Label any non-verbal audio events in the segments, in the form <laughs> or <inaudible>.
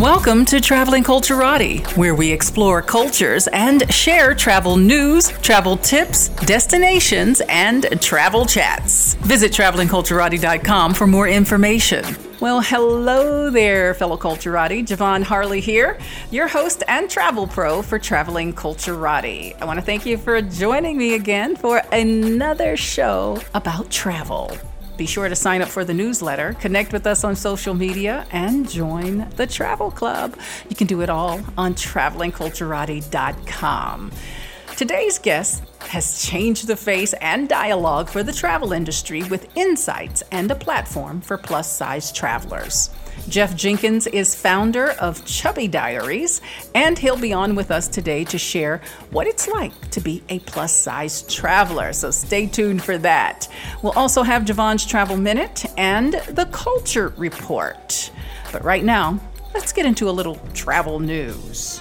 Welcome to Traveling Culturati, where we explore cultures and share travel news, travel tips, destinations, and travel chats. Visit travelingculturati.com for more information. Well, hello there, fellow Culturati. Javon Harley here, your host and travel pro for Traveling Culturati. I want to thank you for joining me again for another show about travel. Be sure to sign up for the newsletter, connect with us on social media, and join the travel club. You can do it all on travelingculturati.com. Today's guest has changed the face and dialogue for the travel industry with insights and a platform for plus size travelers. Jeff Jenkins is founder of Chubby Diaries, and he'll be on with us today to share what it's like to be a plus size traveler. So stay tuned for that. We'll also have Javon's Travel Minute and the Culture Report. But right now, let's get into a little travel news.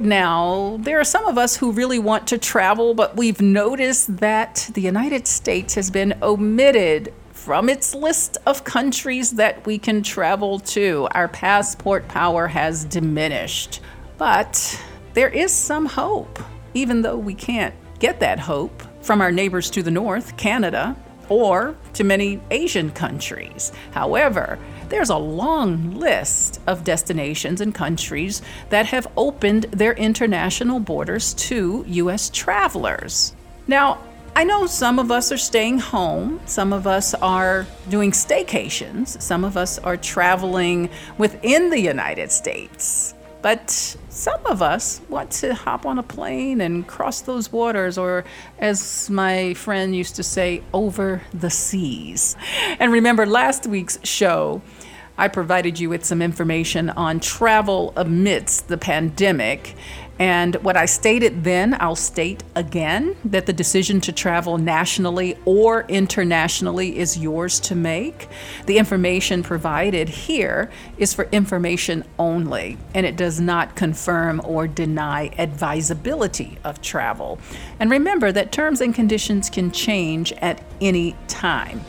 Now, there are some of us who really want to travel, but we've noticed that the United States has been omitted from its list of countries that we can travel to. Our passport power has diminished. But there is some hope, even though we can't get that hope from our neighbors to the north, Canada, or to many Asian countries. However, there's a long list of destinations and countries that have opened their international borders to U.S. travelers. Now, I know some of us are staying home, some of us are doing staycations, some of us are traveling within the United States. But some of us want to hop on a plane and cross those waters, or as my friend used to say, over the seas. And remember last week's show, I provided you with some information on travel amidst the pandemic. And what I stated then, I'll state again that the decision to travel nationally or internationally is yours to make. The information provided here is for information only, and it does not confirm or deny advisability of travel. And remember that terms and conditions can change at any time.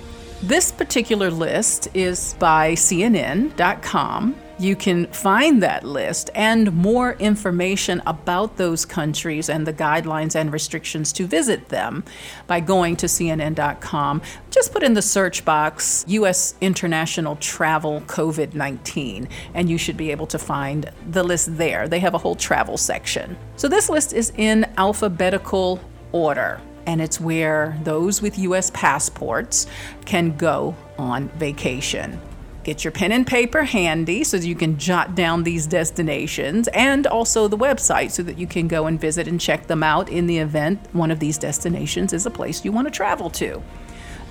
This particular list is by CNN.com. You can find that list and more information about those countries and the guidelines and restrictions to visit them by going to CNN.com. Just put in the search box U.S. International Travel COVID 19, and you should be able to find the list there. They have a whole travel section. So this list is in alphabetical order and it's where those with U.S. passports can go on vacation. Get your pen and paper handy so you can jot down these destinations and also the website so that you can go and visit and check them out in the event one of these destinations is a place you want to travel to.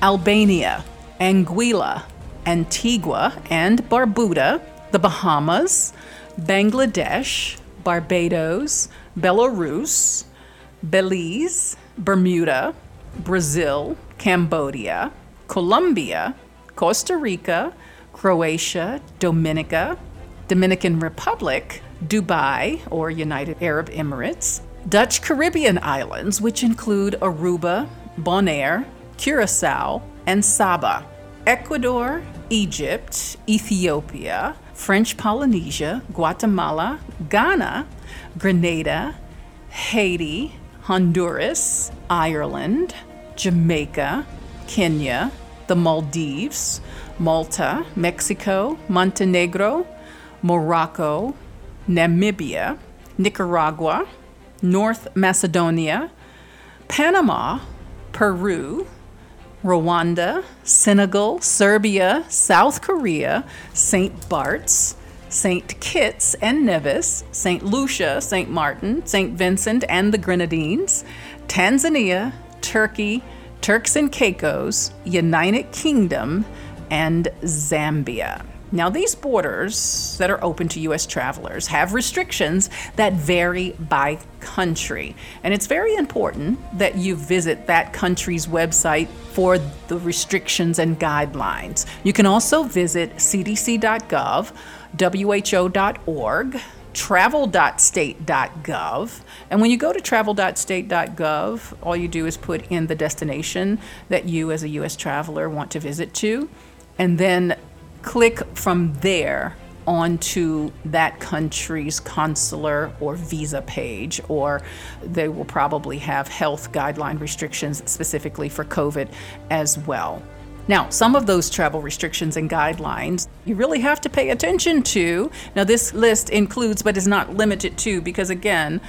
Albania, Anguilla, Antigua and Barbuda, the Bahamas, Bangladesh, Barbados, Belarus, Belize, Bermuda, Brazil, Cambodia, Colombia, Costa Rica, Croatia, Dominica, Dominican Republic, Dubai or United Arab Emirates, Dutch Caribbean islands, which include Aruba, Bonaire, Curacao, and Saba, Ecuador, Egypt, Ethiopia, French Polynesia, Guatemala, Ghana, Grenada, Haiti, Honduras, Ireland, Jamaica, Kenya, the Maldives, Malta, Mexico, Montenegro, Morocco, Namibia, Nicaragua, North Macedonia, Panama, Peru, Rwanda, Senegal, Serbia, South Korea, St. Bart's, St. Kitts and Nevis, St. Lucia, St. Martin, St. Vincent and the Grenadines, Tanzania, Turkey, Turks and Caicos, United Kingdom, and Zambia. Now, these borders that are open to U.S. travelers have restrictions that vary by country. And it's very important that you visit that country's website for the restrictions and guidelines. You can also visit cdc.gov WHO.org, travel.state.gov. And when you go to travel.state.gov, all you do is put in the destination that you, as a U.S. traveler, want to visit to, and then click from there onto that country's consular or visa page, or they will probably have health guideline restrictions specifically for COVID as well. Now, some of those travel restrictions and guidelines you really have to pay attention to. Now, this list includes but is not limited to, because again,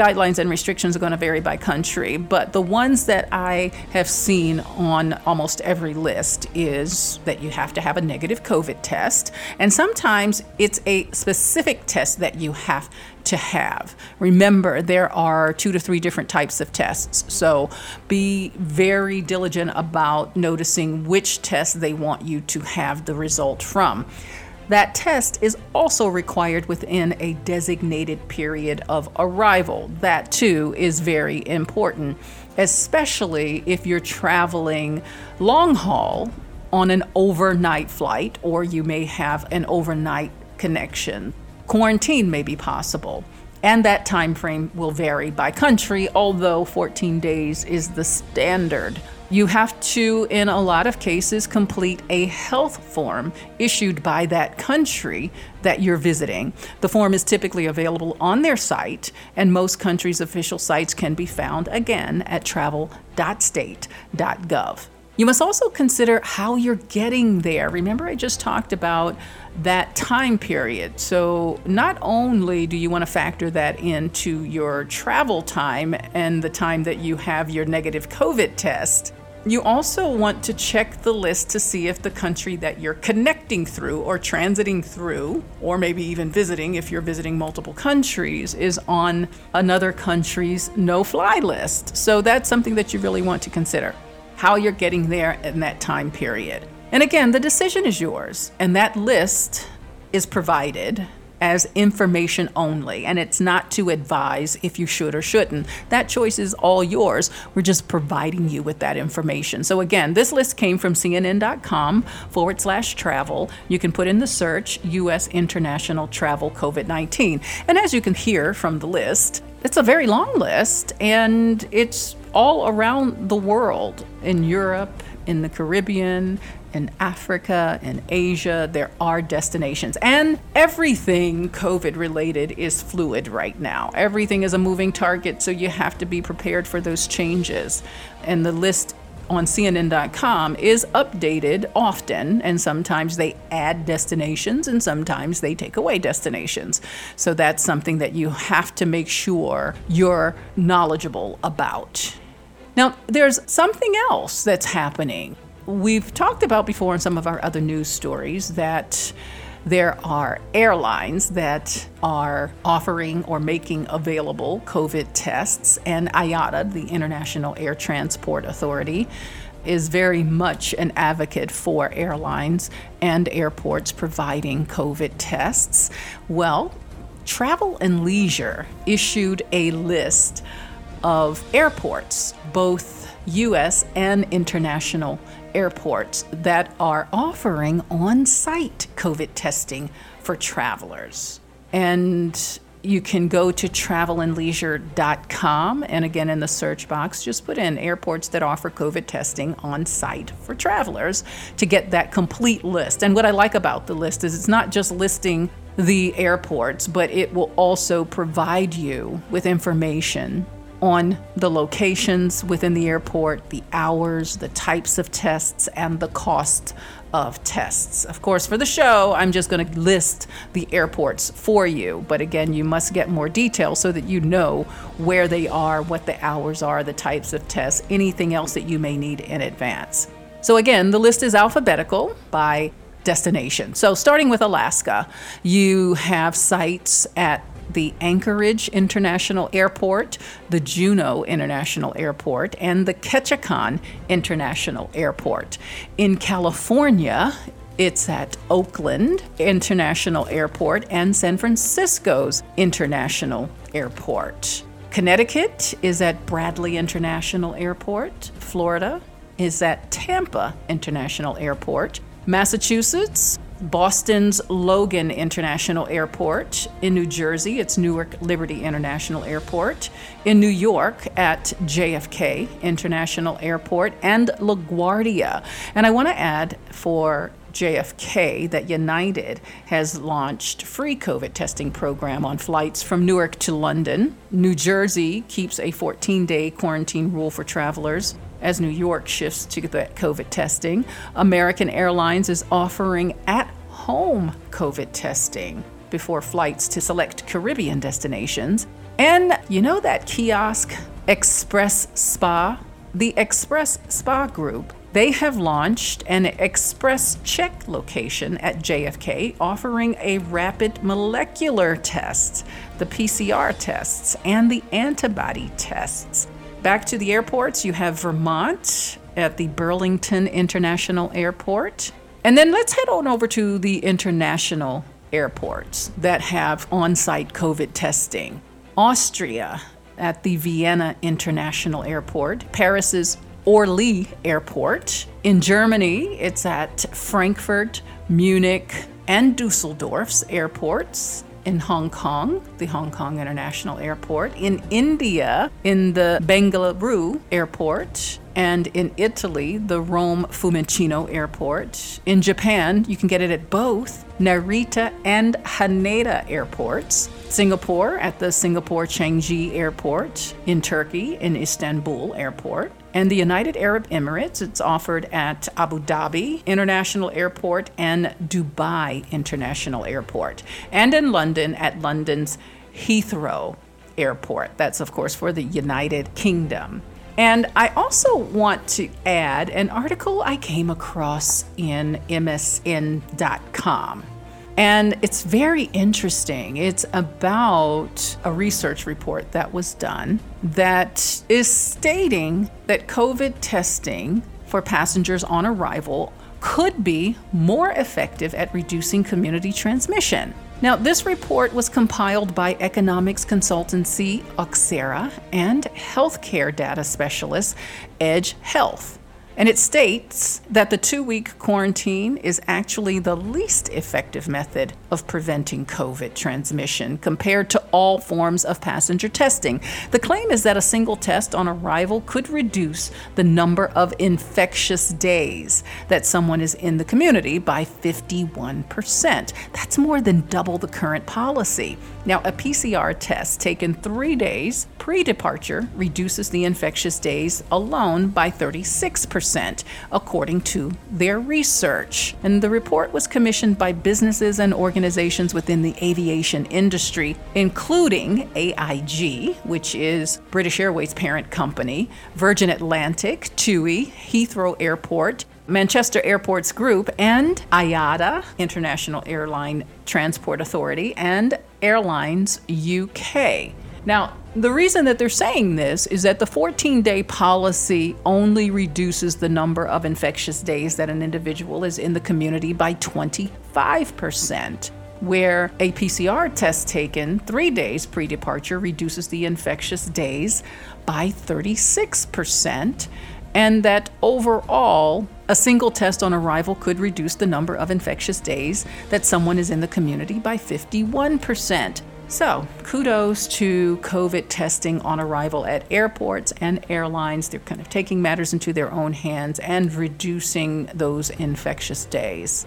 guidelines and restrictions are going to vary by country, but the ones that I have seen on almost every list is that you have to have a negative COVID test, and sometimes it's a specific test that you have to have. Remember, there are two to three different types of tests, so be very diligent about noticing which test they want you to have the result from. That test is also required within a designated period of arrival. That too is very important, especially if you're traveling long haul on an overnight flight or you may have an overnight connection. Quarantine may be possible and that time frame will vary by country, although 14 days is the standard. You have to, in a lot of cases, complete a health form issued by that country that you're visiting. The form is typically available on their site, and most countries' official sites can be found again at travel.state.gov. You must also consider how you're getting there. Remember, I just talked about that time period. So, not only do you want to factor that into your travel time and the time that you have your negative COVID test, you also want to check the list to see if the country that you're connecting through or transiting through, or maybe even visiting if you're visiting multiple countries, is on another country's no fly list. So, that's something that you really want to consider how you're getting there in that time period. And again, the decision is yours, and that list is provided as information only, and it's not to advise if you should or shouldn't. That choice is all yours. We're just providing you with that information. So, again, this list came from CNN.com forward slash travel. You can put in the search U.S. International Travel COVID 19. And as you can hear from the list, it's a very long list, and it's all around the world in Europe, in the Caribbean, in Africa, in Asia, there are destinations. And everything COVID related is fluid right now. Everything is a moving target, so you have to be prepared for those changes. And the list on CNN.com is updated often, and sometimes they add destinations and sometimes they take away destinations. So that's something that you have to make sure you're knowledgeable about. Now, there's something else that's happening. We've talked about before in some of our other news stories that there are airlines that are offering or making available COVID tests, and IATA, the International Air Transport Authority, is very much an advocate for airlines and airports providing COVID tests. Well, Travel and Leisure issued a list of airports, both US and international airports, that are offering on site COVID testing for travelers. And you can go to travelandleisure.com and again in the search box just put in airports that offer covid testing on site for travelers to get that complete list and what i like about the list is it's not just listing the airports but it will also provide you with information on the locations within the airport, the hours, the types of tests, and the cost of tests. Of course, for the show, I'm just going to list the airports for you, but again, you must get more detail so that you know where they are, what the hours are, the types of tests, anything else that you may need in advance. So, again, the list is alphabetical by destination. So, starting with Alaska, you have sites at the Anchorage International Airport, the Juneau International Airport, and the Ketchikan International Airport. In California, it's at Oakland International Airport and San Francisco's International Airport. Connecticut is at Bradley International Airport. Florida is at Tampa International Airport. Massachusetts Boston's Logan International Airport. In New Jersey, it's Newark Liberty International Airport. In New York, at JFK International Airport and LaGuardia. And I want to add for JFK that United has launched free COVID testing program on flights from Newark to London. New Jersey keeps a 14-day quarantine rule for travelers as New York shifts to the COVID testing. American Airlines is offering at-home COVID testing before flights to select Caribbean destinations. And you know that kiosk Express Spa? The Express Spa Group they have launched an express check location at JFK offering a rapid molecular test, the PCR tests, and the antibody tests. Back to the airports, you have Vermont at the Burlington International Airport. And then let's head on over to the international airports that have on site COVID testing. Austria at the Vienna International Airport, Paris's Orly Airport. In Germany, it's at Frankfurt, Munich, and Dusseldorf's airports. In Hong Kong, the Hong Kong International Airport. In India, in the Bengaluru Airport. And in Italy, the Rome Fiumicino Airport. In Japan, you can get it at both Narita and Haneda airports. Singapore at the Singapore Changi Airport. In Turkey, in Istanbul Airport and the United Arab Emirates. It's offered at Abu Dhabi International Airport and Dubai International Airport, and in London at London's Heathrow Airport. That's, of course, for the United Kingdom. And I also want to add an article I came across in MSN.com. And it's very interesting. It's about a research report that was done that is stating that COVID testing for passengers on arrival could be more effective at reducing community transmission. Now, this report was compiled by economics consultancy Oxera and healthcare data specialist Edge Health. And it states that the two week quarantine is actually the least effective method of preventing COVID transmission compared to all forms of passenger testing. The claim is that a single test on arrival could reduce the number of infectious days that someone is in the community by 51%. That's more than double the current policy. Now, a PCR test taken three days pre departure reduces the infectious days alone by 36%, according to their research. And the report was commissioned by businesses and organizations within the aviation industry, including AIG, which is British Airways' parent company, Virgin Atlantic, TUI, Heathrow Airport, Manchester Airports Group, and IATA, International Airline Transport Authority, and Airlines UK. Now, the reason that they're saying this is that the 14 day policy only reduces the number of infectious days that an individual is in the community by 25%, where a PCR test taken three days pre departure reduces the infectious days by 36% and that overall, a single test on arrival could reduce the number of infectious days that someone is in the community by 51%. So, kudos to COVID testing on arrival at airports and airlines. They're kind of taking matters into their own hands and reducing those infectious days.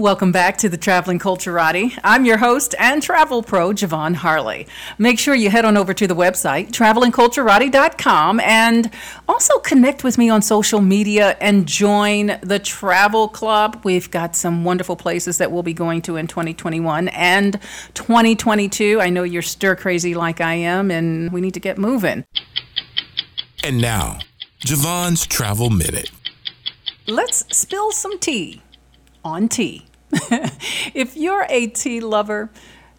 Welcome back to the Traveling Culturati. I'm your host and travel pro, Javon Harley. Make sure you head on over to the website, travelingculturati.com, and also connect with me on social media and join the travel club. We've got some wonderful places that we'll be going to in 2021 and 2022. I know you're stir crazy like I am, and we need to get moving. And now, Javon's Travel Minute. Let's spill some tea on tea. <laughs> if you're a tea lover,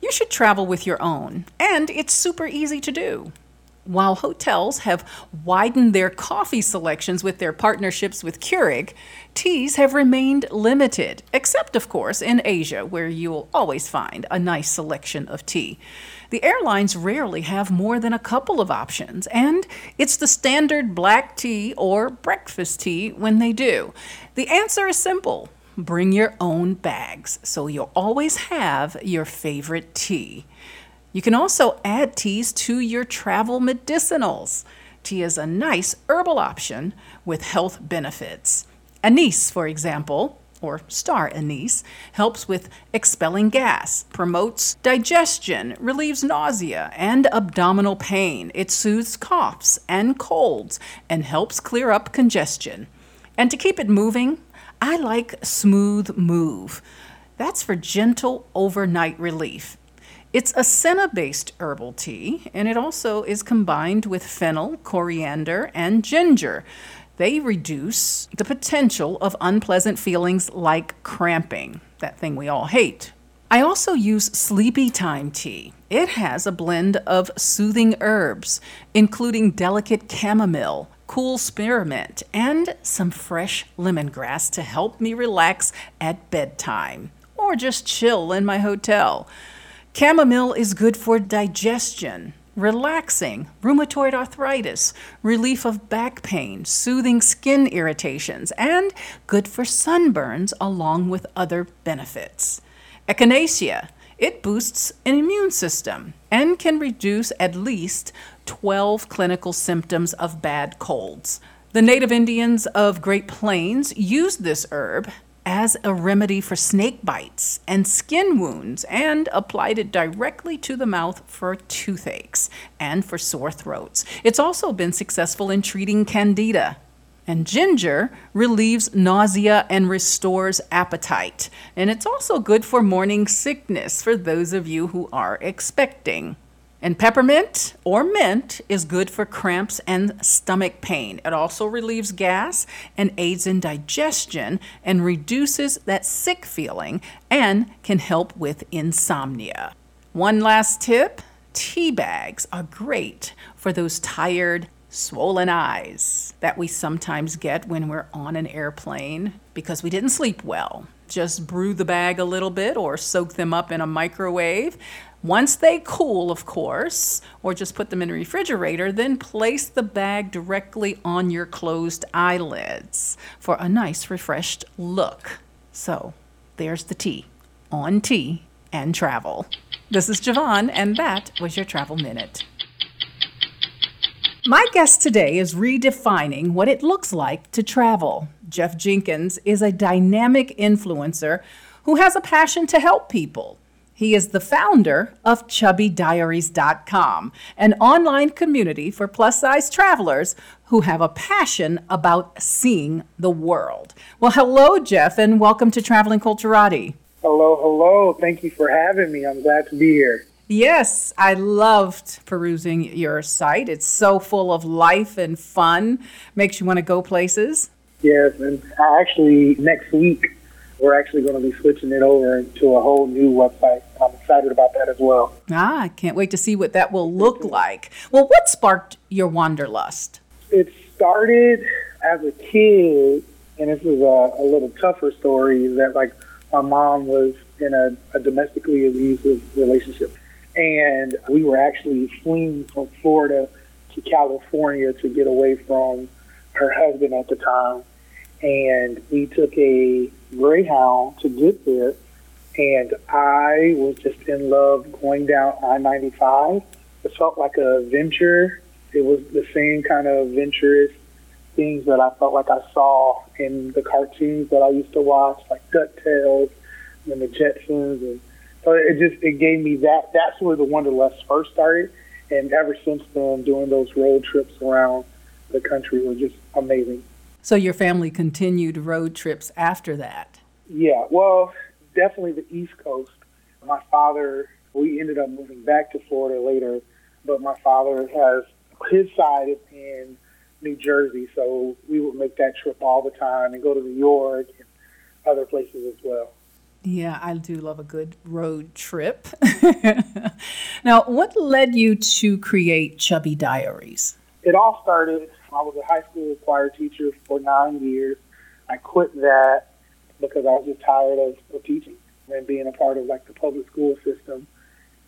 you should travel with your own, and it's super easy to do. While hotels have widened their coffee selections with their partnerships with Keurig, teas have remained limited, except, of course, in Asia, where you'll always find a nice selection of tea. The airlines rarely have more than a couple of options, and it's the standard black tea or breakfast tea when they do. The answer is simple bring your own bags so you'll always have your favorite tea. You can also add teas to your travel medicinals. Tea is a nice herbal option with health benefits. Anise, for example, or star anise, helps with expelling gas, promotes digestion, relieves nausea and abdominal pain. It soothes coughs and colds and helps clear up congestion. And to keep it moving, I like Smooth Move. That's for gentle overnight relief. It's a senna based herbal tea, and it also is combined with fennel, coriander, and ginger. They reduce the potential of unpleasant feelings like cramping, that thing we all hate. I also use Sleepy Time tea. It has a blend of soothing herbs, including delicate chamomile, cool spearmint, and some fresh lemongrass to help me relax at bedtime or just chill in my hotel. Chamomile is good for digestion, relaxing, rheumatoid arthritis, relief of back pain, soothing skin irritations, and good for sunburns along with other benefits. Echinacea, it boosts an immune system and can reduce at least 12 clinical symptoms of bad colds. The native Indians of Great Plains used this herb as a remedy for snake bites and skin wounds and applied it directly to the mouth for toothaches and for sore throats. It's also been successful in treating candida. And ginger relieves nausea and restores appetite. And it's also good for morning sickness for those of you who are expecting. And peppermint or mint is good for cramps and stomach pain. It also relieves gas and aids in digestion and reduces that sick feeling and can help with insomnia. One last tip tea bags are great for those tired, swollen eyes that we sometimes get when we're on an airplane because we didn't sleep well. Just brew the bag a little bit or soak them up in a microwave. Once they cool, of course, or just put them in a refrigerator, then place the bag directly on your closed eyelids for a nice refreshed look. So, there's the tea on tea and travel. This is Javon, and that was your Travel Minute. My guest today is redefining what it looks like to travel. Jeff Jenkins is a dynamic influencer who has a passion to help people. He is the founder of chubbydiaries.com, an online community for plus size travelers who have a passion about seeing the world. Well, hello, Jeff, and welcome to Traveling Culturati. Hello, hello. Thank you for having me. I'm glad to be here. Yes, I loved perusing your site. It's so full of life and fun, makes you want to go places. Yes, and actually, next week, we're actually going to be switching it over to a whole new website. I'm excited about that as well. Ah, I can't wait to see what that will look like. Well, what sparked your wanderlust? It started as a kid, and this is a, a little tougher story. That like my mom was in a, a domestically abusive relationship, and we were actually fleeing from Florida to California to get away from her husband at the time. And we took a Greyhound to get there, and I was just in love going down I 95. It felt like a venture. It was the same kind of adventurous things that I felt like I saw in the cartoons that I used to watch, like DuckTales and the Jetsons. And so it just it gave me that. That's where the Wanderlust first started. And ever since then, doing those road trips around the country were just amazing. So your family continued road trips after that? Yeah, well, definitely the East Coast. My father, we ended up moving back to Florida later, but my father has his side in New Jersey, so we would make that trip all the time and go to New York and other places as well. Yeah, I do love a good road trip. <laughs> now, what led you to create Chubby Diaries? It all started, I was a high school choir teacher for nine years. I quit that because I was just tired of, of teaching and being a part of like the public school system.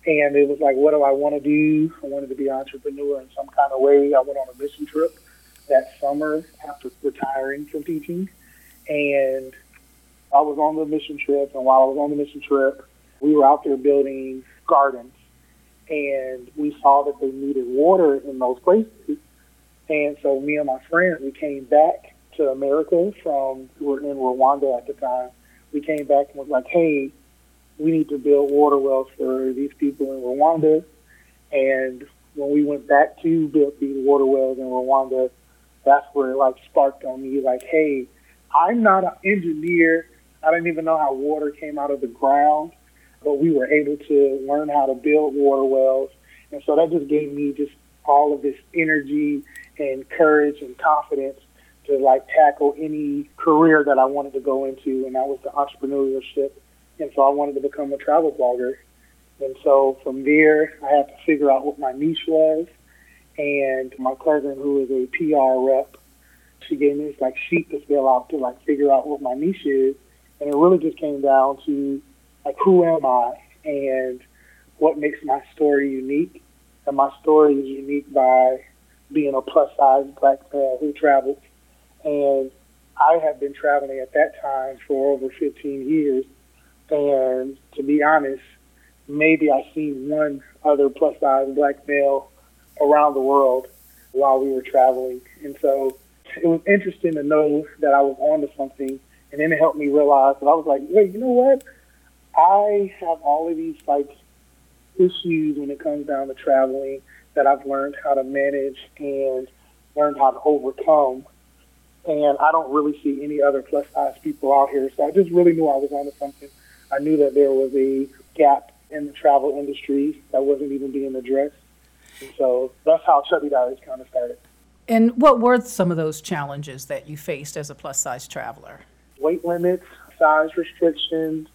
And it was like, what do I want to do? I wanted to be an entrepreneur in some kind of way. I went on a mission trip that summer after retiring from teaching. And I was on the mission trip, and while I was on the mission trip, we were out there building gardens, and we saw that they needed water in those places. And so me and my friend, we came back to America from we were in Rwanda at the time. We came back and was like, hey, we need to build water wells for these people in Rwanda. And when we went back to build these water wells in Rwanda, that's where it like sparked on me, like, hey, I'm not an engineer. I didn't even know how water came out of the ground, but we were able to learn how to build water wells. And so that just gave me just all of this energy and courage and confidence to like tackle any career that I wanted to go into, and that was the entrepreneurship. And so I wanted to become a travel blogger. And so from there, I had to figure out what my niche was. And my cousin, who is a PR rep, she gave me this like sheet to fill out to like figure out what my niche is, and it really just came down to like who am I and what makes my story unique. And my story is unique by being a plus size black male who traveled. And I have been traveling at that time for over 15 years. And to be honest, maybe I seen one other plus size black male around the world while we were traveling. And so it was interesting to know that I was onto something, and then it helped me realize that I was like, wait, you know what? I have all of these like issues when it comes down to traveling that I've learned how to manage and learned how to overcome. And I don't really see any other plus size people out here. So I just really knew I was onto something. I knew that there was a gap in the travel industry that wasn't even being addressed. And so that's how Chubby Diaries kind of started. And what were some of those challenges that you faced as a plus size traveler? Weight limits, size restrictions,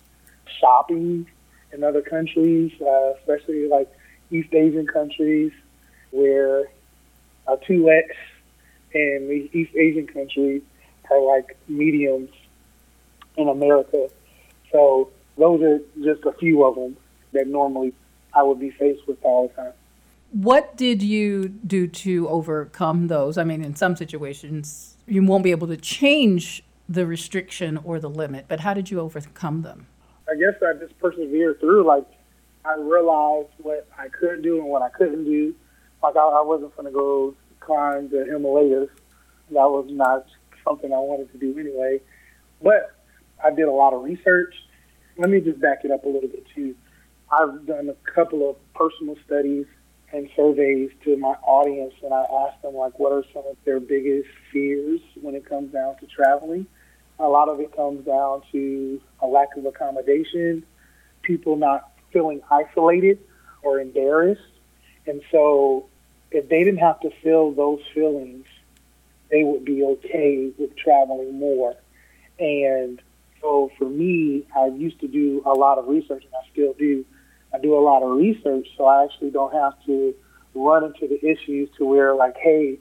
shopping in other countries, uh, especially like East Asian countries, where a 2X in the East Asian countries are like mediums in America. So those are just a few of them that normally I would be faced with all the time. What did you do to overcome those? I mean, in some situations, you won't be able to change the restriction or the limit, but how did you overcome them? I guess I just persevered through. Like, I realized what I could do and what I couldn't do. Like, I, I wasn't going to go climb the Himalayas. That was not something I wanted to do anyway. But I did a lot of research. Let me just back it up a little bit, too. I've done a couple of personal studies and surveys to my audience, and I asked them like, what are some of their biggest fears when it comes down to traveling? A lot of it comes down to a lack of accommodation, people not feeling isolated or embarrassed, and so if they didn't have to feel those feelings, they would be okay with traveling more. And so for me, I used to do a lot of research, and I still do I do a lot of research, so I actually don't have to run into the issues to where like, hey,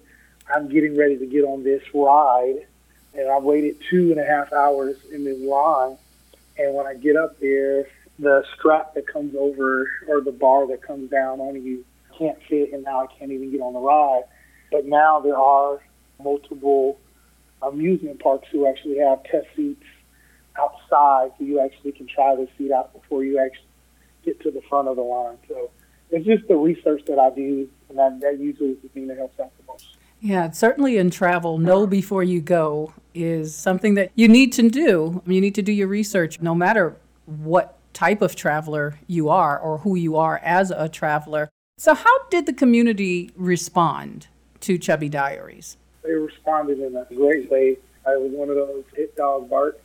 I'm getting ready to get on this ride, and I waited two and a half hours in this line, and when I get up there, the strap that comes over or the bar that comes down on you can't fit, and now I can't even get on the ride. But now there are multiple amusement parks who actually have test seats outside, so you actually can try the seat out before you actually get to the front of the line. So it's just the research that I do, and that, that usually is the thing that helps out the most. Yeah, certainly in travel, know before you go is something that you need to do. You need to do your research no matter what type of traveler you are or who you are as a traveler. So, how did the community respond to Chubby Diaries? They responded in a great way. I was one of those hit dog barks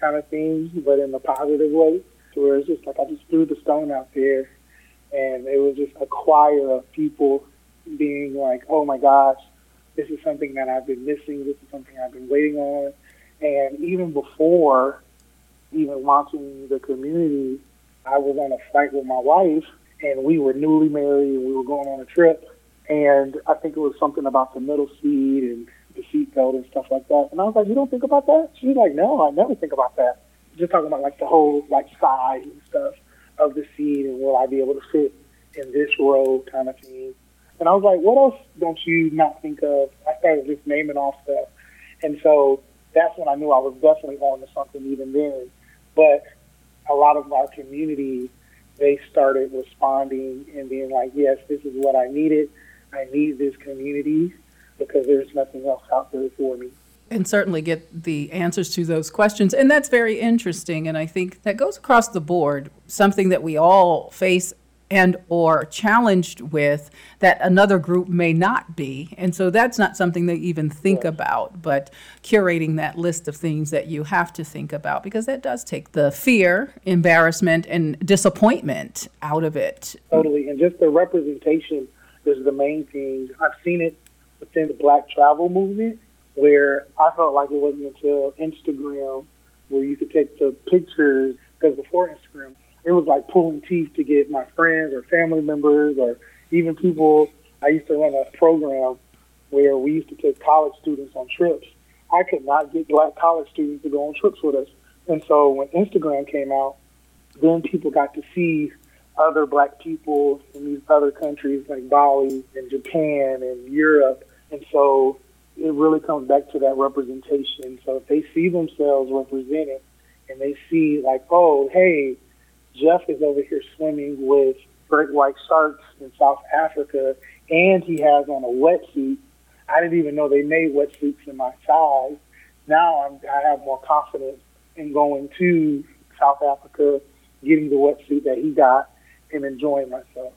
kind of things, but in a positive way to where it's just like I just threw the stone out there, and it was just a choir of people being like, "Oh my gosh, this is something that I've been missing. This is something I've been waiting on." And even before even launching the community, I was on a flight with my wife, and we were newly married, and we were going on a trip. And I think it was something about the middle seat and the seatbelt and stuff like that. And I was like, "You don't think about that?" She's like, "No, I never think about that." Just talking about like the whole like size and stuff of the seat, and will I be able to fit in this row, kind of thing. And I was like, "What else don't you not think of?" I started just naming off stuff, and so that's when I knew I was definitely on to something even then. But a lot of our community, they started responding and being like, yes, this is what I needed. I need this community because there's nothing else out there for me. And certainly get the answers to those questions. And that's very interesting. And I think that goes across the board, something that we all face and or challenged with that another group may not be. And so that's not something they even think about but curating that list of things that you have to think about because that does take the fear embarrassment and disappointment out of it. Totally. And just the representation is the main thing. I've seen it within the black travel movement where i felt like it wasn't until instagram where you could take the pictures because before instagram it was like pulling teeth to get my friends or family members or even people. I used to run a program where we used to take college students on trips. I could not get black college students to go on trips with us. And so when Instagram came out, then people got to see other black people in these other countries like Bali and Japan and Europe. And so it really comes back to that representation. So if they see themselves represented and they see like, oh, hey, Jeff is over here swimming with great white sharks in South Africa, and he has on a wetsuit. I didn't even know they made wetsuits in my size. Now I'm, I have more confidence in going to South Africa, getting the wetsuit that he got, and enjoying myself.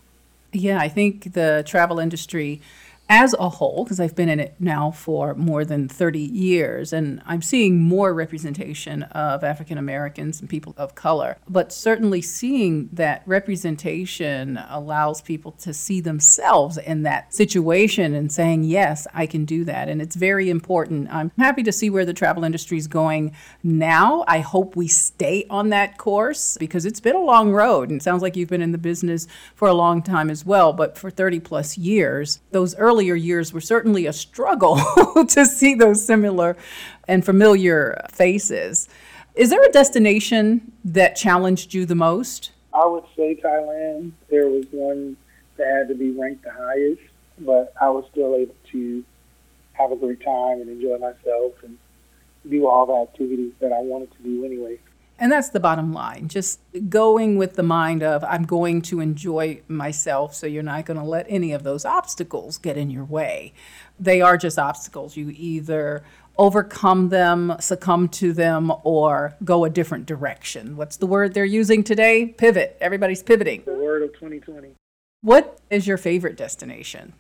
Yeah, I think the travel industry as a whole, because I've been in it now for more than 30 years, and I'm seeing more representation of African Americans and people of color. But certainly seeing that representation allows people to see themselves in that situation and saying, yes, I can do that. And it's very important. I'm happy to see where the travel industry is going now. I hope we stay on that course because it's been a long road. And it sounds like you've been in the business for a long time as well, but for 30 plus years, those early earlier years were certainly a struggle <laughs> to see those similar and familiar faces. Is there a destination that challenged you the most? I would say Thailand. There was one that had to be ranked the highest, but I was still able to have a great time and enjoy myself and do all the activities that I wanted to do anyway. And that's the bottom line. Just going with the mind of, I'm going to enjoy myself, so you're not going to let any of those obstacles get in your way. They are just obstacles. You either overcome them, succumb to them, or go a different direction. What's the word they're using today? Pivot. Everybody's pivoting. The word of 2020. What is your favorite destination?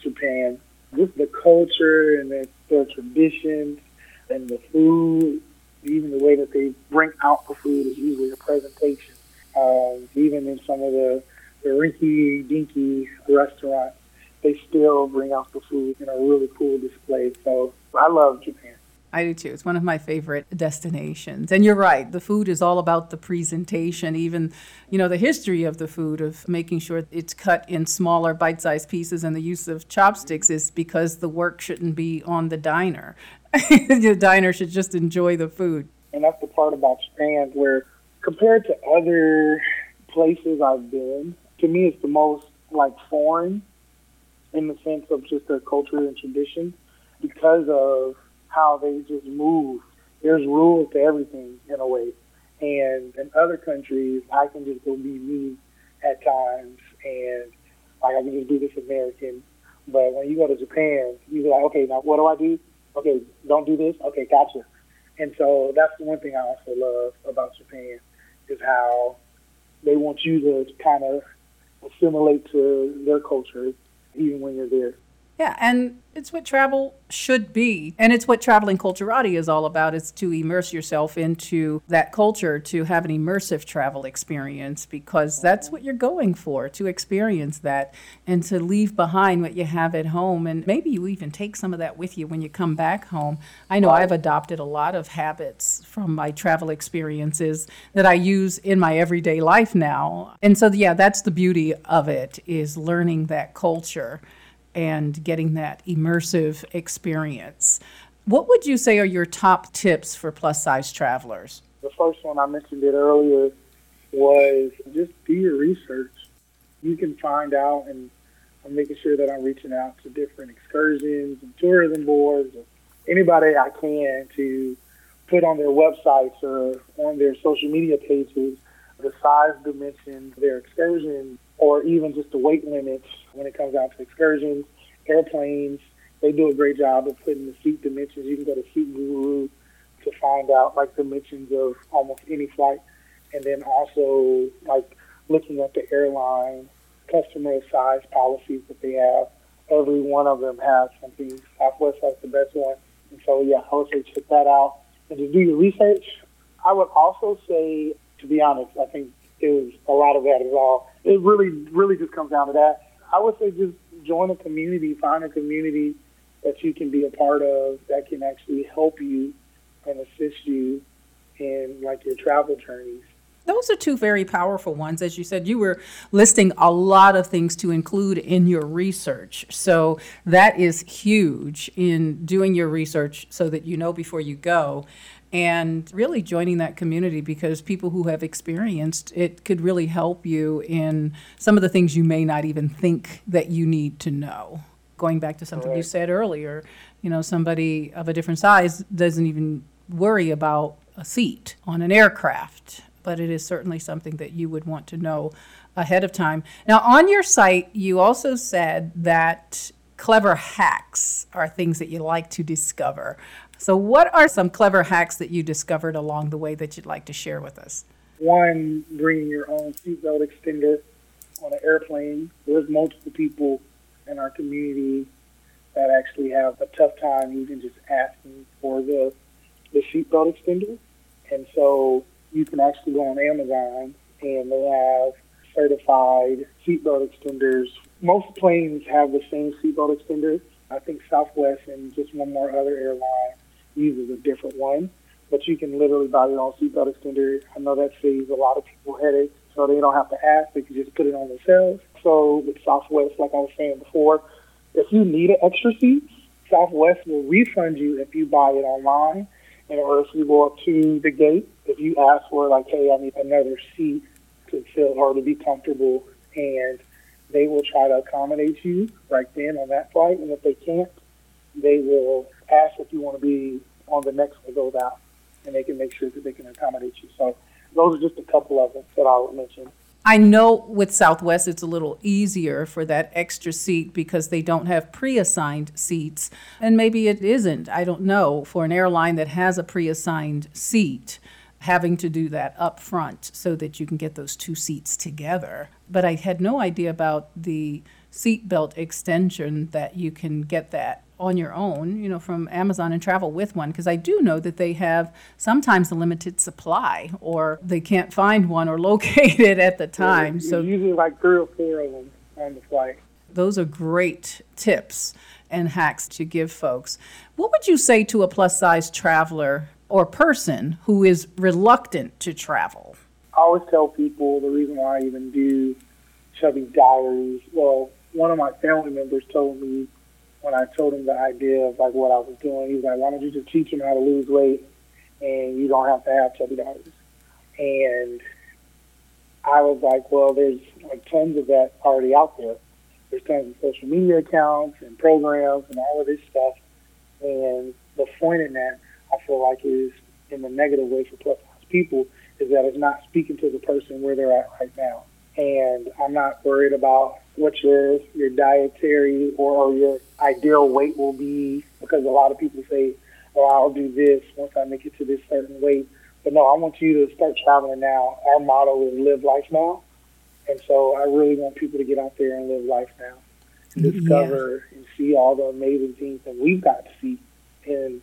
Japan. Just the culture and the, their traditions and the food even the way that they bring out the food is usually a presentation. Um, even in some of the, the rinky dinky restaurants, they still bring out the food in a really cool display. So I love Japan. I do too. It's one of my favorite destinations. And you're right, the food is all about the presentation, even, you know, the history of the food, of making sure it's cut in smaller bite sized pieces and the use of chopsticks is because the work shouldn't be on the diner. <laughs> the diner should just enjoy the food. And that's the part about Japan where, compared to other places I've been, to me it's the most like foreign in the sense of just their culture and tradition because of how they just move. There's rules to everything in a way. And in other countries, I can just go be me at times and like I can just do this American. But when you go to Japan, you're like, okay, now what do I do? Okay, don't do this. Okay, gotcha. And so that's the one thing I also love about Japan is how they want you to kind of assimilate to their culture even when you're there. Yeah, and it's what travel should be. And it's what Traveling Culturati is all about is to immerse yourself into that culture, to have an immersive travel experience because that's what you're going for, to experience that and to leave behind what you have at home and maybe you even take some of that with you when you come back home. I know I've adopted a lot of habits from my travel experiences that I use in my everyday life now. And so yeah, that's the beauty of it is learning that culture and getting that immersive experience. What would you say are your top tips for plus size travelers? The first one I mentioned it earlier was just do your research. You can find out, and I'm making sure that I'm reaching out to different excursions and tourism boards, or anybody I can to put on their websites or on their social media pages the size dimensions, their excursion, or even just the weight limits when it comes out to excursions, airplanes. They do a great job of putting the seat dimensions. You can go to Seat Guru to find out like dimensions of almost any flight, and then also like looking at the airline customer size policies that they have. Every one of them has something. Southwest has the best one, and so yeah, I would say check that out and to do your research. I would also say, to be honest, I think it was a lot of that as well. It really, really just comes down to that. I would say just join a community, find a community that you can be a part of that can actually help you and assist you in like your travel journeys. Those are two very powerful ones. As you said, you were listing a lot of things to include in your research. So that is huge in doing your research so that you know before you go and really joining that community because people who have experienced it could really help you in some of the things you may not even think that you need to know. Going back to something you said earlier, you know, somebody of a different size doesn't even worry about a seat on an aircraft, but it is certainly something that you would want to know ahead of time. Now, on your site, you also said that clever hacks are things that you like to discover. So, what are some clever hacks that you discovered along the way that you'd like to share with us? One, bringing your own seatbelt extender on an airplane. There's multiple people in our community that actually have a tough time even just asking for the the seatbelt extender, and so you can actually go on Amazon and they have certified seatbelt extenders. Most planes have the same seatbelt extender. I think Southwest and just one more other airline uses a different one, but you can literally buy your own seatbelt extender. I know that saves a lot of people headaches, so they don't have to ask; they can just put it on themselves. So with Southwest, like I was saying before, if you need an extra seat, Southwest will refund you if you buy it online. And or if you go up to the gate, if you ask for like, hey, I need another seat to feel or to be comfortable, and they will try to accommodate you right then on that flight. And if they can't, they will ask if you want to be on the next one goes out, and they can make sure that they can accommodate you. So those are just a couple of them that I would mention. I know with Southwest it's a little easier for that extra seat because they don't have pre assigned seats. And maybe it isn't, I don't know, for an airline that has a pre assigned seat, having to do that up front so that you can get those two seats together. But I had no idea about the seatbelt extension that you can get that on your own, you know, from Amazon and travel with one because I do know that they have sometimes a limited supply or they can't find one or <laughs> locate it at the time. Yeah, so usually like three or four of them on the flight. Those are great tips and hacks to give folks. What would you say to a plus size traveler or person who is reluctant to travel? I always tell people the reason why I even do chubby diaries. Well, one of my family members told me when I told him the idea of like what I was doing, he was like, "Why don't you just teach him how to lose weight, and you don't have to have chubby daughters?" And I was like, "Well, there's like tons of that already out there. There's tons of social media accounts and programs and all of this stuff. And the point in that, I feel like, is in the negative way for plus size people is that it's not speaking to the person where they're at right now. And I'm not worried about what your your dietary or, or your ideal weight will be because a lot of people say, "Oh, I'll do this once I make it to this certain weight." But no, I want you to start traveling now. Our motto is "Live life now," and so I really want people to get out there and live life now. to discover yeah. and see all the amazing things that we've got to see and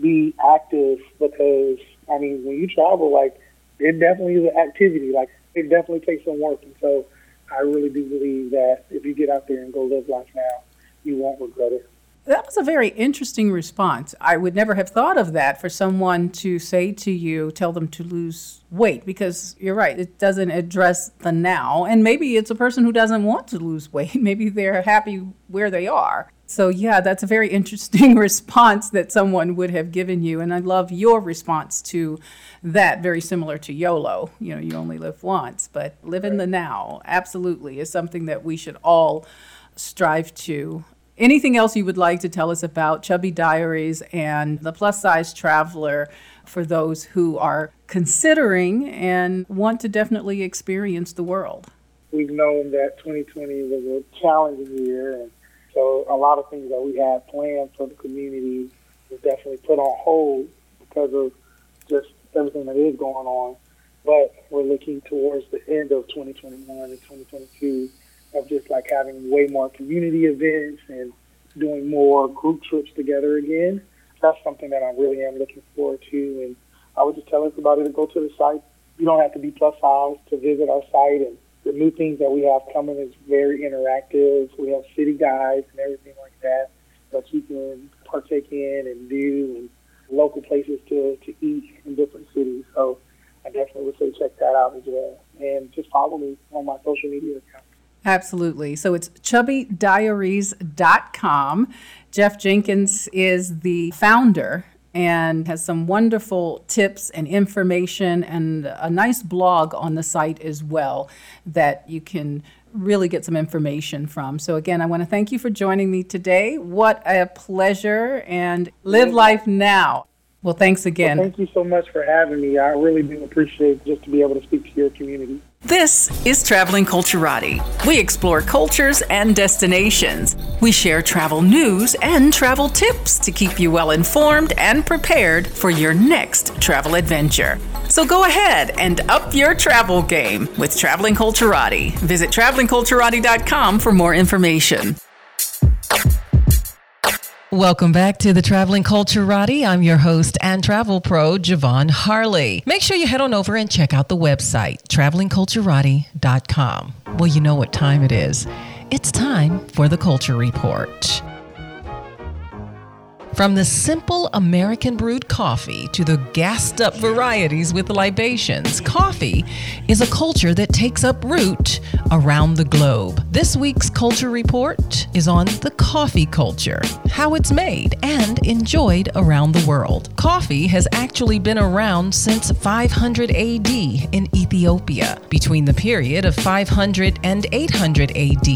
be active because I mean when you travel like it definitely is an activity like it definitely takes some work and so I really do believe that if you get out there and go live life now you won't regret it. That was a very interesting response. I would never have thought of that for someone to say to you, tell them to lose weight, because you're right, it doesn't address the now. And maybe it's a person who doesn't want to lose weight. <laughs> Maybe they're happy where they are. So, yeah, that's a very interesting <laughs> response that someone would have given you. And I love your response to that, very similar to YOLO. You know, you only live once, but live in the now, absolutely, is something that we should all strive to Anything else you would like to tell us about Chubby Diaries and the plus size traveler for those who are considering and want to definitely experience the world? We've known that 2020 was a challenging year, and so a lot of things that we had planned for the community was definitely put on hold because of just everything that is going on. But we're looking towards the end of 2021 and 2022 of just like having way more community events and doing more group trips together again. That's something that I really am looking forward to. And I would just tell everybody to go to the site. You don't have to be plus size to visit our site. And the new things that we have coming is very interactive. We have city guides and everything like that that you can partake in and do and local places to, to eat in different cities. So I definitely would say check that out as well. And just follow me on my social media accounts. Absolutely. So it's chubbydiaries.com. Jeff Jenkins is the founder and has some wonderful tips and information and a nice blog on the site as well that you can really get some information from. So, again, I want to thank you for joining me today. What a pleasure, and live life now. Well, thanks again. Well, thank you so much for having me. I really do appreciate just to be able to speak to your community. This is Traveling Culturati. We explore cultures and destinations. We share travel news and travel tips to keep you well informed and prepared for your next travel adventure. So go ahead and up your travel game with Traveling Culturati. Visit travelingculturati.com for more information. Welcome back to the Traveling Culture Culturati. I'm your host and travel pro, Javon Harley. Make sure you head on over and check out the website, travelingculturati.com. Well, you know what time it is. It's time for the Culture Report. From the simple American brewed coffee to the gassed up varieties with libations, coffee is a culture that takes up root around the globe. This week's Culture Report is on the coffee culture, how it's made and enjoyed around the world. Coffee has actually been around since 500 AD in Ethiopia. Between the period of 500 and 800 AD,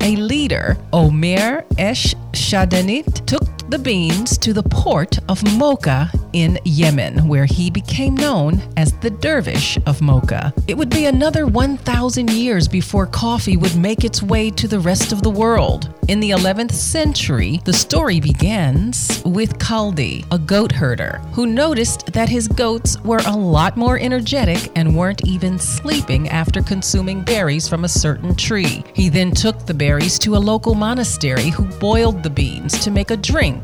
a leader, Omer Esh Shadanit, took the beans to the port of Mocha in Yemen, where he became known as the Dervish of Mocha. It would be another 1,000 years before coffee would make its way to the rest of the world. In the 11th century, the story begins with Kaldi, a goat herder, who noticed that his goats were a lot more energetic and weren't even sleeping after consuming berries from a certain tree. He then took the berries to a local monastery who boiled the beans to make a drink,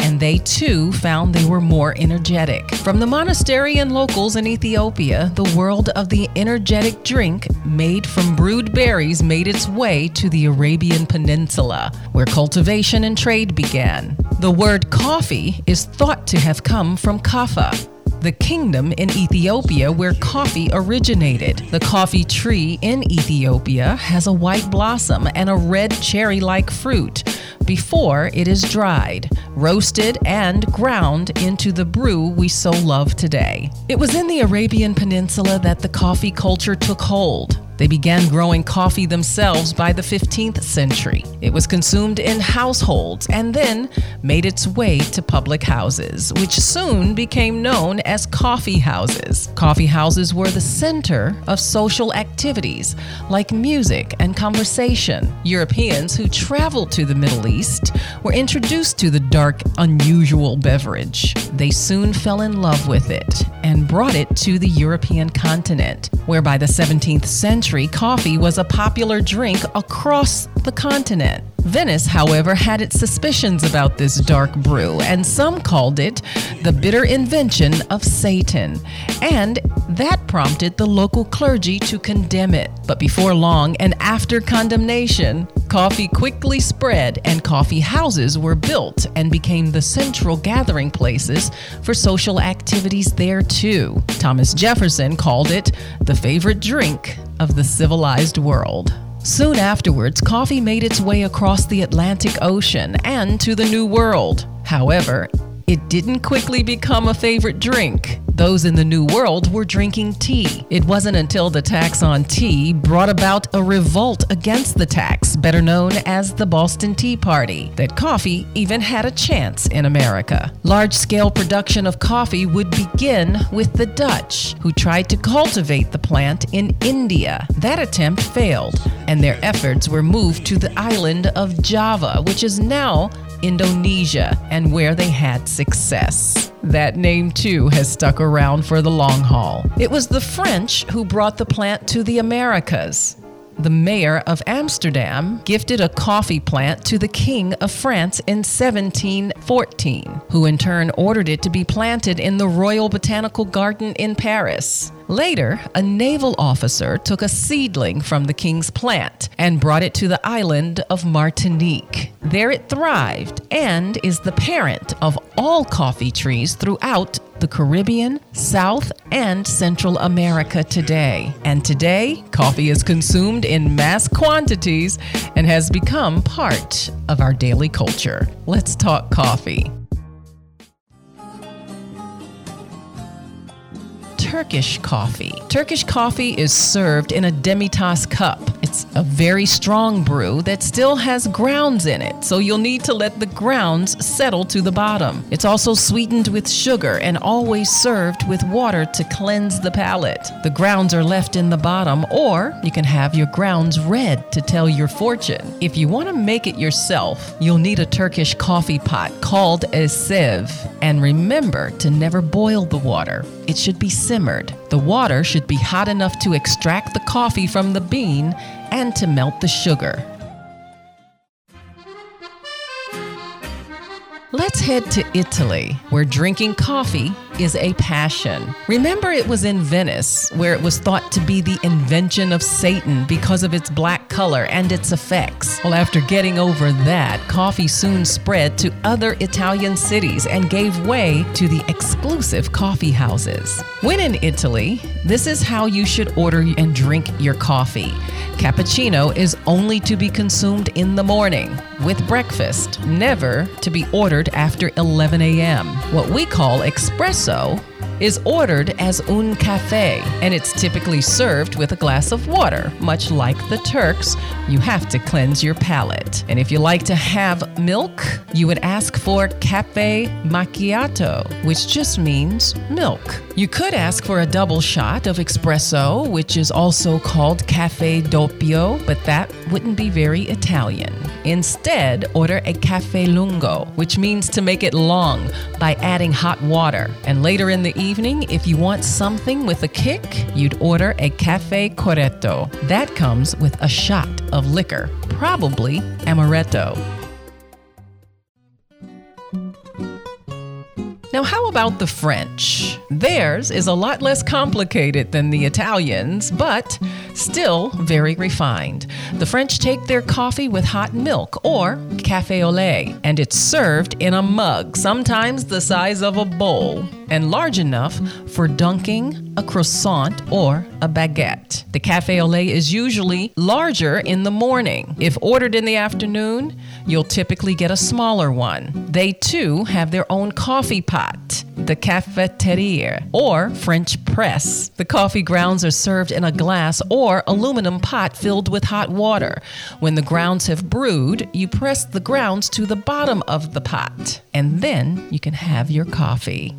and they too found they were more energetic. From the monastery and locals in Ethiopia, the world of the energetic drink made from brewed berries made its way to the Arabian Peninsula where cultivation and trade began. The word coffee is thought to have come from Kaffa, the kingdom in Ethiopia where coffee originated. The coffee tree in Ethiopia has a white blossom and a red cherry like fruit before it is dried, roasted, and ground into the brew we so love today. It was in the Arabian Peninsula that the coffee culture took hold. They began growing coffee themselves by the 15th century. It was consumed in households and then made its way to public houses, which soon became known as coffee houses. Coffee houses were the center of social activities like music and conversation. Europeans who traveled to the Middle East were introduced to the dark, unusual beverage. They soon fell in love with it and brought it to the European continent, where by the 17th century, century, coffee was a popular drink across the continent. Venice, however, had its suspicions about this dark brew, and some called it the bitter invention of Satan. And that prompted the local clergy to condemn it. But before long, and after condemnation, coffee quickly spread, and coffee houses were built and became the central gathering places for social activities there too. Thomas Jefferson called it the favorite drink of the civilized world. Soon afterwards, coffee made its way across the Atlantic Ocean and to the New World. However, it didn't quickly become a favorite drink. Those in the New World were drinking tea. It wasn't until the tax on tea brought about a revolt against the tax, better known as the Boston Tea Party, that coffee even had a chance in America. Large scale production of coffee would begin with the Dutch, who tried to cultivate the plant in India. That attempt failed, and their efforts were moved to the island of Java, which is now Indonesia, and where they had success. That name too has stuck around for the long haul. It was the French who brought the plant to the Americas. The mayor of Amsterdam gifted a coffee plant to the King of France in 1714, who in turn ordered it to be planted in the Royal Botanical Garden in Paris. Later, a naval officer took a seedling from the king's plant and brought it to the island of Martinique. There it thrived and is the parent of all coffee trees throughout the Caribbean, South, and Central America today. And today, coffee is consumed in mass quantities and has become part of our daily culture. Let's talk coffee. Turkish coffee. Turkish coffee is served in a demitasse cup. It's a very strong brew that still has grounds in it, so you'll need to let the grounds settle to the bottom. It's also sweetened with sugar and always served with water to cleanse the palate. The grounds are left in the bottom, or you can have your grounds read to tell your fortune. If you want to make it yourself, you'll need a Turkish coffee pot called a cezve. And remember to never boil the water. It should be simmered. The water should be hot enough to extract the coffee from the bean and to melt the sugar. Let's head to Italy, where drinking coffee is a passion. Remember, it was in Venice, where it was thought to be the invention of Satan because of its black color and its effects. Well, after getting over that, coffee soon spread to other Italian cities and gave way to the exclusive coffee houses. When in Italy, this is how you should order and drink your coffee. Cappuccino is only to be consumed in the morning with breakfast, never to be ordered after 11 a.m. What we call espresso is ordered as un cafe, and it's typically served with a glass of water. Much like the Turks, you have to cleanse your palate. And if you like to have milk, you would ask for cafe macchiato, which just means milk. You could ask for a double shot of espresso, which is also called cafe doppio, but that wouldn't be very Italian. Instead, order a cafe lungo, which means to make it long by adding hot water. And later in the evening, if you want something with a kick, you'd order a cafe corretto. That comes with a shot of liquor, probably amaretto. Now, how about the French? Theirs is a lot less complicated than the Italians, but still very refined. The French take their coffee with hot milk or cafe au lait, and it's served in a mug, sometimes the size of a bowl, and large enough for dunking a croissant or a baguette. The cafe au lait is usually larger in the morning. If ordered in the afternoon, you'll typically get a smaller one. They too have their own coffee pot, the cafetiere, or French press. The coffee grounds are served in a glass or aluminum pot filled with hot water. When the grounds have brewed, you press the grounds to the bottom of the pot, and then you can have your coffee.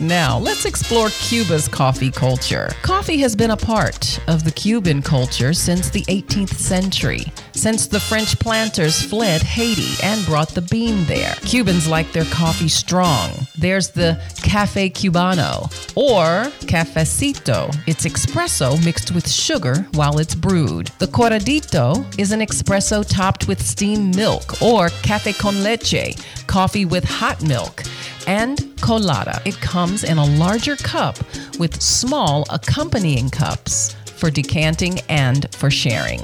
Now, let's explore Cuba's coffee culture. Coffee has been a part of the Cuban culture since the 18th century. Since the French planters fled Haiti and brought the bean there. Cubans like their coffee strong. There's the Cafe Cubano or Cafecito. It's espresso mixed with sugar while it's brewed. The Cortadito is an espresso topped with steamed milk or cafe con leche, coffee with hot milk and colada. It comes in a larger cup with small accompanying cups for decanting and for sharing.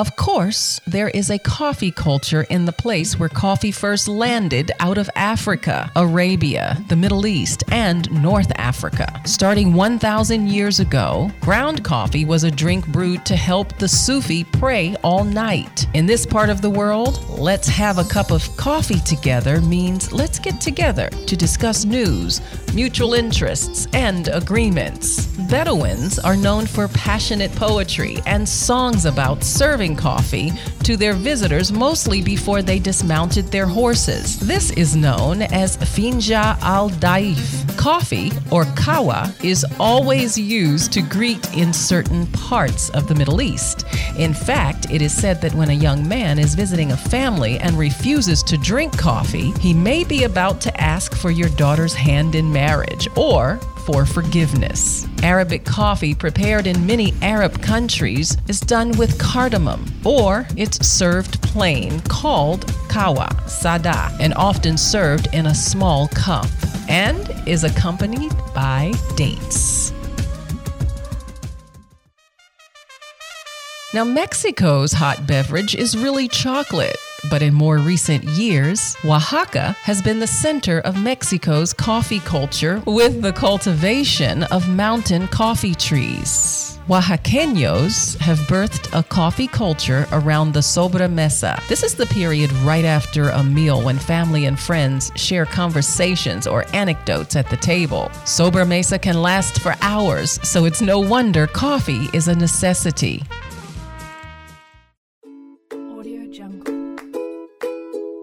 Of course, there is a coffee culture in the place where coffee first landed out of Africa, Arabia, the Middle East, and North Africa. Starting 1,000 years ago, ground coffee was a drink brewed to help the Sufi pray all night. In this part of the world, let's have a cup of coffee together means let's get together to discuss news, mutual interests, and agreements. Bedouins are known for passionate poetry and songs about serving coffee to their visitors mostly before they dismounted their horses. This is known as Finja al Daif. Coffee, or kawa, is always used to greet in certain parts of the Middle East. In fact, it is said that when a young man is visiting a family and refuses to drink coffee, he may be about to ask for your daughter's hand in marriage or for forgiveness. Arabic coffee prepared in many Arab countries is done with cardamom, or it's served plain, called kawa, sada, and often served in a small cup, and is accompanied by dates. Now, Mexico's hot beverage is really chocolate. But in more recent years, Oaxaca has been the center of Mexico's coffee culture with the cultivation of mountain coffee trees. Oaxaqueños have birthed a coffee culture around the sobremesa. This is the period right after a meal when family and friends share conversations or anecdotes at the table. Sobremesa can last for hours, so it's no wonder coffee is a necessity.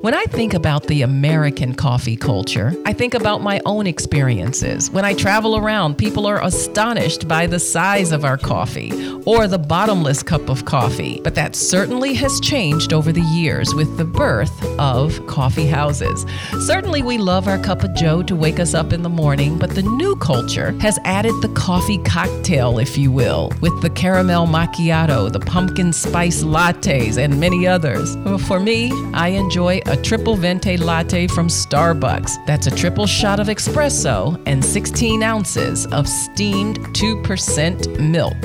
When I think about the American coffee culture, I think about my own experiences. When I travel around, people are astonished by the size of our coffee or the bottomless cup of coffee. But that certainly has changed over the years with the birth of coffee houses. Certainly, we love our cup of joe to wake us up in the morning, but the new culture has added the coffee cocktail, if you will, with the caramel macchiato, the pumpkin spice lattes, and many others. For me, I enjoy a triple venti latte from Starbucks. That's a triple shot of espresso and 16 ounces of steamed 2% milk.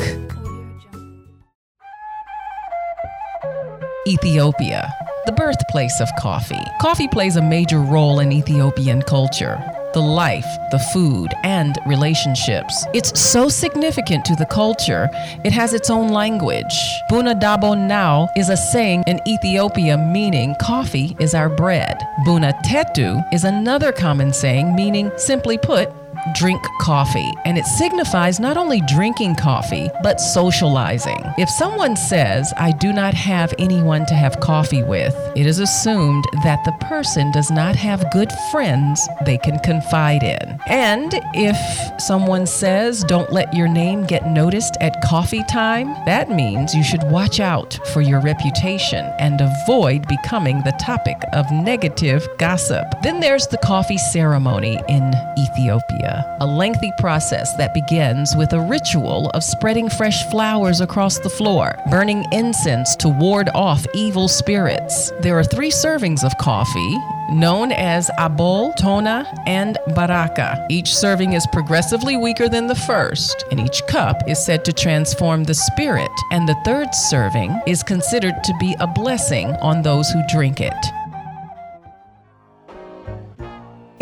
Ethiopia, the birthplace of coffee. Coffee plays a major role in Ethiopian culture the life, the food, and relationships. It's so significant to the culture, it has its own language. Buna dabo now is a saying in Ethiopia meaning coffee is our bread. Buna tetu is another common saying meaning, simply put, drink coffee. And it signifies not only drinking coffee, but socializing. If someone says, I do not have anyone to have coffee with, it is assumed that the person does not have good friends they can confide in. And if someone says, don't let your name get noticed at coffee time, that means you should watch out for your reputation and avoid becoming the topic of negative gossip. Then there's the coffee ceremony in Ethiopia, a lengthy process that begins with a ritual of spreading fresh flowers across the floor, burning incense to ward off evil spirits. There are three servings of coffee known as Abol, Tona, and Baraka. Each serving is progressively weaker than the first, and each cup is said to transform the spirit, and the third serving is considered to be a blessing on those who drink it.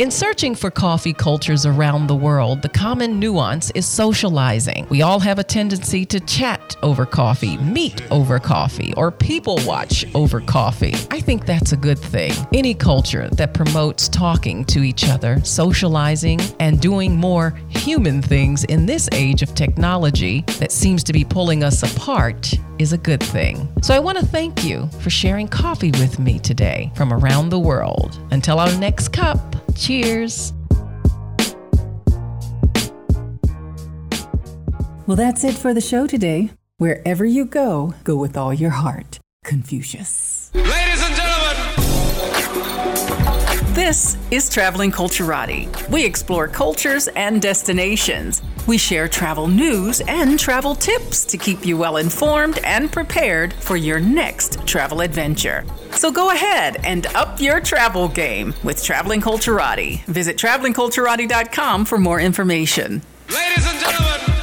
In searching for coffee cultures around the world, the common nuance is socializing. We all have a tendency to chat over coffee, meet over coffee, or people watch over coffee. I think that's a good thing. Any culture that promotes talking to each other, socializing, and doing more human things in this age of technology that seems to be pulling us apart is a good thing. So I want to thank you for sharing coffee with me today from around the world. Until our next cup, cheers. Well, that's it for the show today. Wherever you go, go with all your heart. Confucius. Ladies and gentlemen, This is Traveling Culturati. We explore cultures and destinations. We share travel news and travel tips to keep you well informed and prepared for your next travel adventure. So go ahead and up your travel game with Traveling Culturati. Visit travelingculturati.com for more information. ladies and gentlemen.